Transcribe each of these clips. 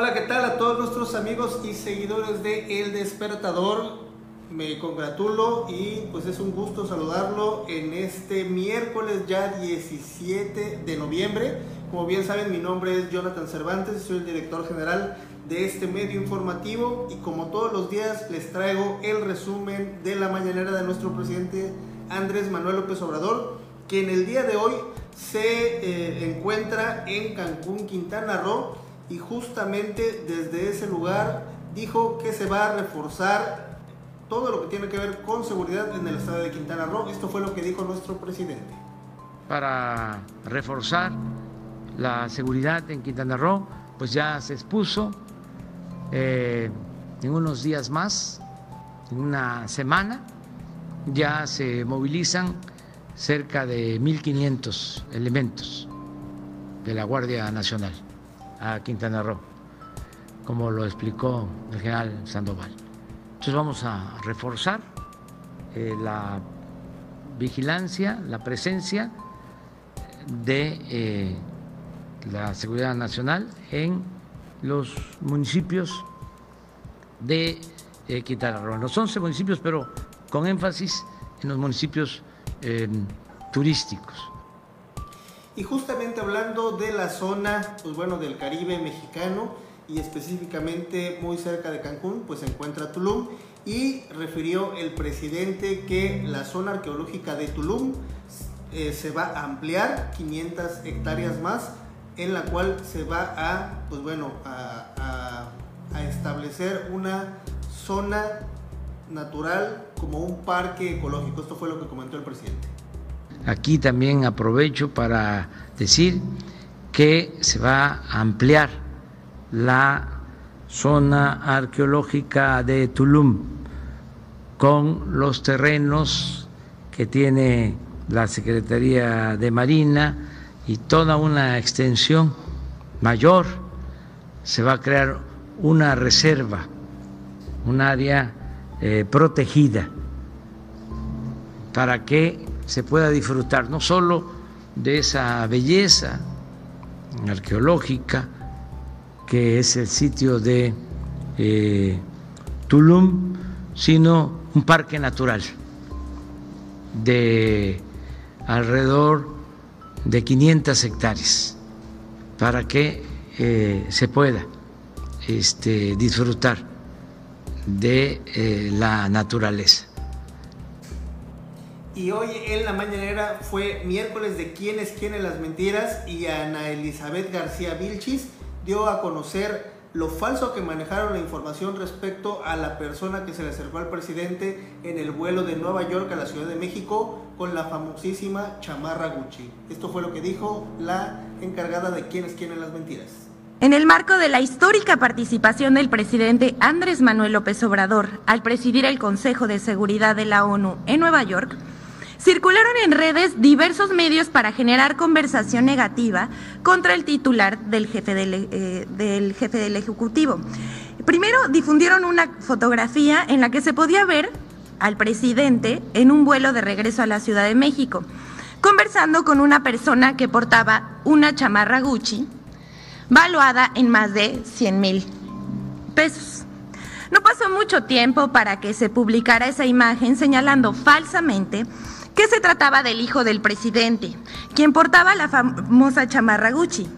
Hola, ¿qué tal a todos nuestros amigos y seguidores de El Despertador? Me congratulo y pues es un gusto saludarlo en este miércoles ya 17 de noviembre. Como bien saben, mi nombre es Jonathan Cervantes, soy el director general de este medio informativo y como todos los días les traigo el resumen de la mañanera de nuestro presidente Andrés Manuel López Obrador, que en el día de hoy se eh, encuentra en Cancún, Quintana Roo y justamente desde ese lugar dijo que se va a reforzar todo lo que tiene que ver con seguridad en el estado de Quintana Roo. Esto fue lo que dijo nuestro presidente. Para reforzar la seguridad en Quintana Roo, pues ya se expuso eh, en unos días más, en una semana, ya se movilizan cerca de 1.500 elementos de la Guardia Nacional a Quintana Roo, como lo explicó el general Sandoval. Entonces vamos a reforzar eh, la vigilancia, la presencia de eh, la seguridad nacional en los municipios de eh, Quintana Roo. Los 11 municipios, pero con énfasis en los municipios turísticos. Y justamente hablando de la zona, pues bueno, del Caribe mexicano y específicamente muy cerca de Cancún, pues se encuentra Tulum y refirió el presidente que la zona arqueológica de Tulum eh, se va a ampliar 500 hectáreas más, en la cual se va a, pues bueno, a, a establecer una zona natural como un parque ecológico. Esto fue lo que comentó el presidente. Aquí también aprovecho para decir que se va a ampliar la zona arqueológica de Tulum con los terrenos que tiene la Secretaría de Marina y toda una extensión mayor. Se va a crear una reserva, un área eh, protegida para que se pueda disfrutar no solo de esa belleza arqueológica que es el sitio de eh, Tulum, sino un parque natural de alrededor de 500 hectáreas para que eh, se pueda este, disfrutar de eh, la naturaleza y hoy en la mañanera fue miércoles de quiénes quieren las mentiras y Ana Elizabeth García Vilchis dio a conocer lo falso que manejaron la información respecto a la persona que se le acercó al presidente en el vuelo de Nueva York a la Ciudad de México con la famosísima chamarra Gucci. Esto fue lo que dijo la encargada de quiénes quieren las mentiras. En el marco de la histórica participación del presidente Andrés Manuel López Obrador al presidir el Consejo de Seguridad de la ONU en Nueva York, circularon en redes diversos medios para generar conversación negativa contra el titular del jefe del, eh, del, jefe del Ejecutivo. Primero difundieron una fotografía en la que se podía ver al presidente en un vuelo de regreso a la Ciudad de México, conversando con una persona que portaba una chamarra Gucci, valuada en más de 100 mil pesos. No pasó mucho tiempo para que se publicara esa imagen señalando falsamente que se trataba del hijo del presidente, quien portaba la famosa chamarra Gucci.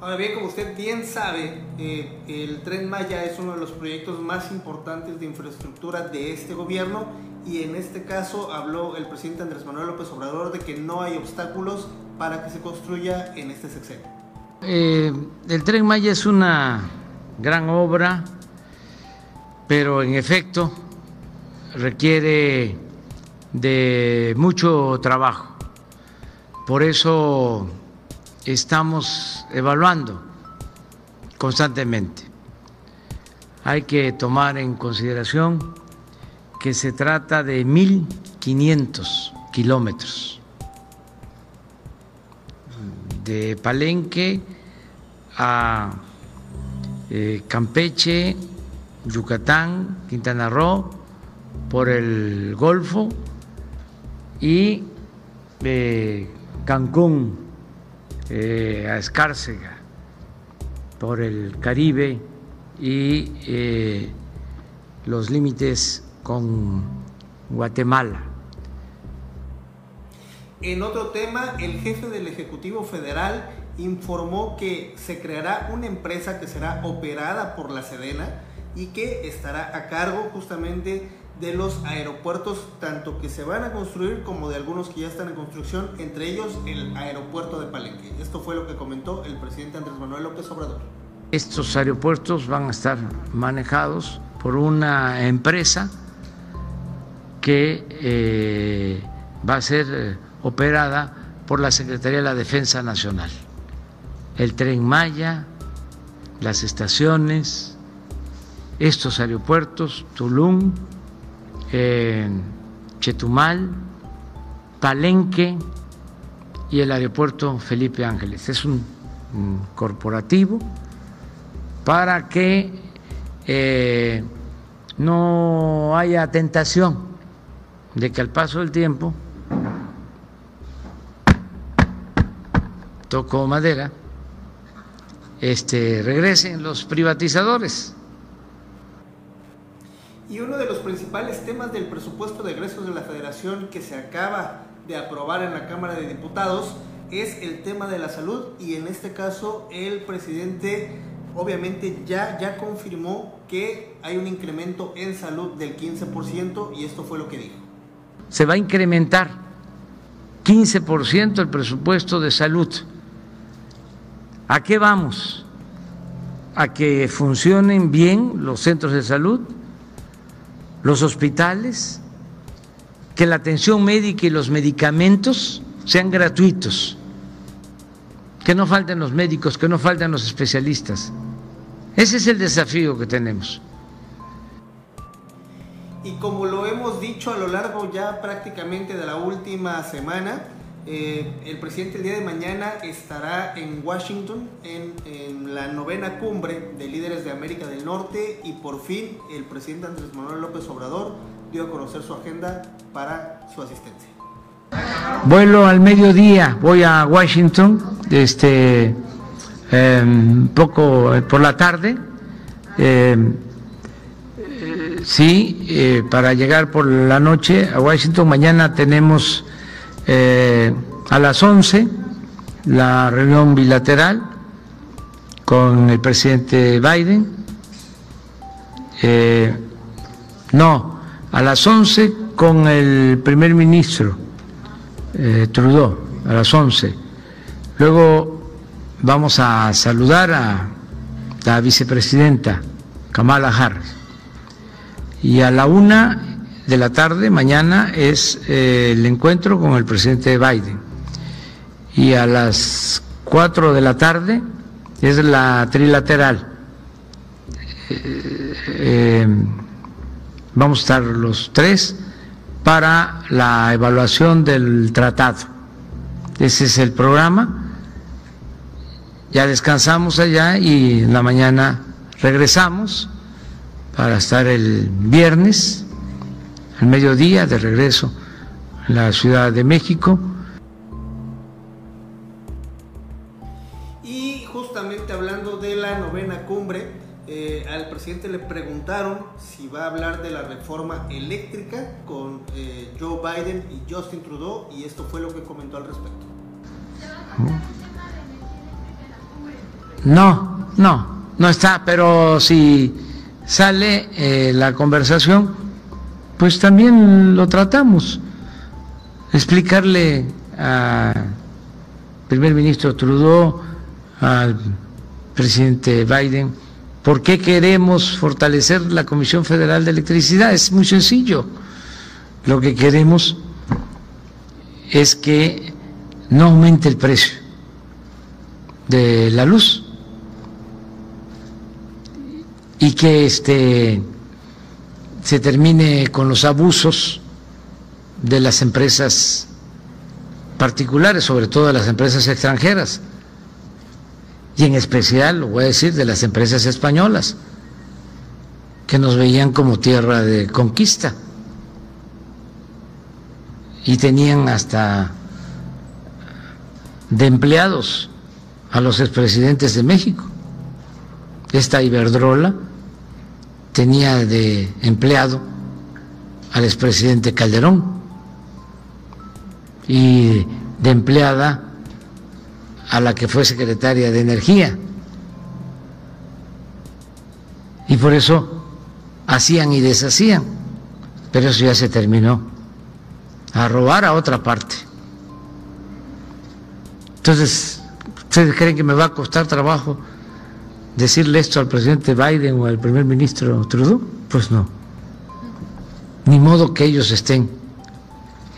Ahora bien, como usted bien sabe, eh, el tren Maya es uno de los proyectos más importantes de infraestructura de este gobierno y en este caso habló el presidente Andrés Manuel López Obrador de que no hay obstáculos para que se construya en este sexenio. Eh, el tren Maya es una gran obra, pero en efecto requiere de mucho trabajo. Por eso estamos evaluando constantemente. Hay que tomar en consideración que se trata de 1.500 kilómetros de Palenque a eh, Campeche, Yucatán, Quintana Roo, por el Golfo y eh, Cancún, eh, a Escárcega, por el Caribe y eh, los límites con Guatemala. En otro tema, el jefe del Ejecutivo Federal informó que se creará una empresa que será operada por la Sedena y que estará a cargo justamente de los aeropuertos, tanto que se van a construir como de algunos que ya están en construcción, entre ellos el aeropuerto de Palenque. Esto fue lo que comentó el presidente Andrés Manuel López Obrador. Estos aeropuertos van a estar manejados por una empresa que eh, va a ser eh, operada por la Secretaría de la Defensa Nacional. El tren Maya, las estaciones, estos aeropuertos, Tulum, Chetumal, Palenque y el aeropuerto Felipe Ángeles. Es un, corporativo para que eh, no haya tentación de que al paso del tiempo, toco madera, este, regresen los privatizadores y uno de los principales temas del presupuesto de egresos de la Federación que se acaba de aprobar en la Cámara de Diputados es el tema de la salud y en este caso el presidente obviamente ya, ya confirmó que hay un incremento en salud del 15% y esto fue lo que dijo. Se va a incrementar 15% el presupuesto de salud. ¿A qué vamos? ¿A que funcionen bien los centros de salud? Los hospitales, que la atención médica y los medicamentos sean gratuitos, que no falten los médicos, que no falten los especialistas. Ese es el desafío que tenemos. Y como lo hemos dicho a lo largo ya prácticamente de la última semana, eh, el presidente el día de mañana estará en Washington en, la novena cumbre de líderes de América del Norte y por fin el presidente Andrés Manuel López Obrador dio a conocer su agenda para su asistencia. Vuelo al mediodía, voy a Washington, este, eh, poco por la tarde. Eh, sí, eh, para llegar por la noche a Washington. Mañana tenemos eh, a las 11 la reunión bilateral con el presidente Biden. Eh, no, a las 11 con el primer ministro eh, Trudeau, a las 11. Luego vamos a saludar a la vicepresidenta Kamala Harris. Y a la una de la tarde, mañana, es eh, el encuentro con el presidente Biden. Y a las 4 de la tarde es la trilateral. Eh, eh, vamos a estar los tres para la evaluación del tratado. Ese es el programa. Ya descansamos allá y en la mañana regresamos para estar el viernes al mediodía de regreso en la Ciudad de México. Y justamente hablando de la novena cumbre, eh, al presidente le preguntaron si va a hablar de la reforma eléctrica con eh, Joe Biden y Justin Trudeau y esto fue lo que comentó al respecto. No, no, no está, pero si sale eh, la conversación, pues también lo tratamos. Explicarle al primer ministro Trudeau, al presidente Biden, por qué queremos fortalecer la Comisión Federal de Electricidad. Es muy sencillo. Lo que queremos es que no aumente el precio de la luz y que este se termine con los abusos de las empresas particulares, sobre todo de las empresas extranjeras, y en especial, lo voy a decir, de las empresas españolas, que nos veían como tierra de conquista y tenían hasta de empleados a los expresidentes de México. esta Iberdrola tenía de empleado al expresidente Calderón y de empleada a la que fue secretaria de Energía. Y por eso hacían y deshacían, pero eso ya se terminó, a robar a otra parte. Entonces, ¿ustedes creen que me va a costar trabajo decirle esto al presidente Biden o al primer ministro Trudeau? Pues no. Ni modo que ellos estén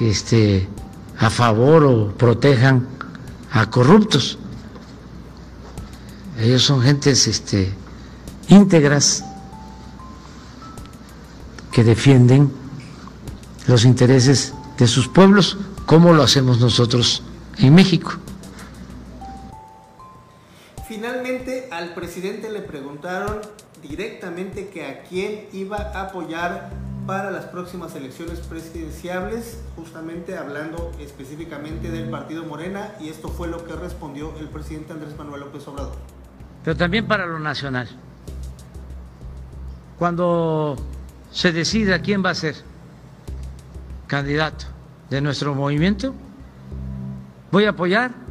este, a favor o protejan a corruptos. Ellos son gentes este, íntegras que defienden los intereses de sus pueblos, como lo hacemos nosotros en México. Finalmente, al presidente le preguntaron directamente que a quién iba a apoyar para las próximas elecciones presidenciales, justamente hablando específicamente del partido Morena, y esto fue lo que respondió el presidente Andrés Manuel López Obrador. Pero también para lo nacional. Cuando se decida quién va a ser candidato de nuestro movimiento, voy a apoyar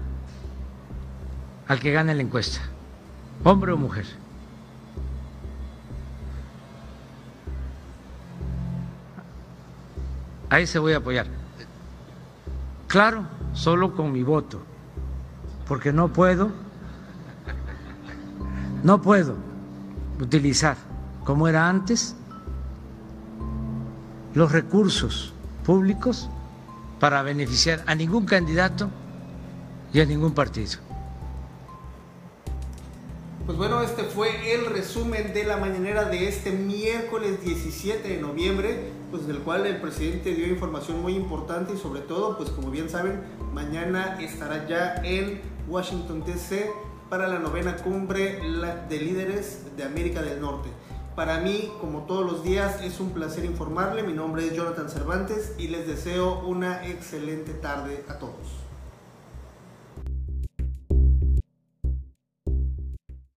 al que gane la encuesta, hombre o mujer. a ese voy a apoyar. Claro, solo con mi voto, porque no puedo, no puedo utilizar, como era antes, los recursos públicos para beneficiar a ningún candidato y a ningún partido. Pues bueno, este fue el resumen de la mañanera de este miércoles 17 de noviembre, pues del cual el presidente dio información muy importante y sobre todo, pues como bien saben, mañana estará ya en Washington DC para la novena cumbre de líderes de América del Norte. Para mí, como todos los días, es un placer informarle. Mi nombre es Jonathan Cervantes y les deseo una excelente tarde a todos.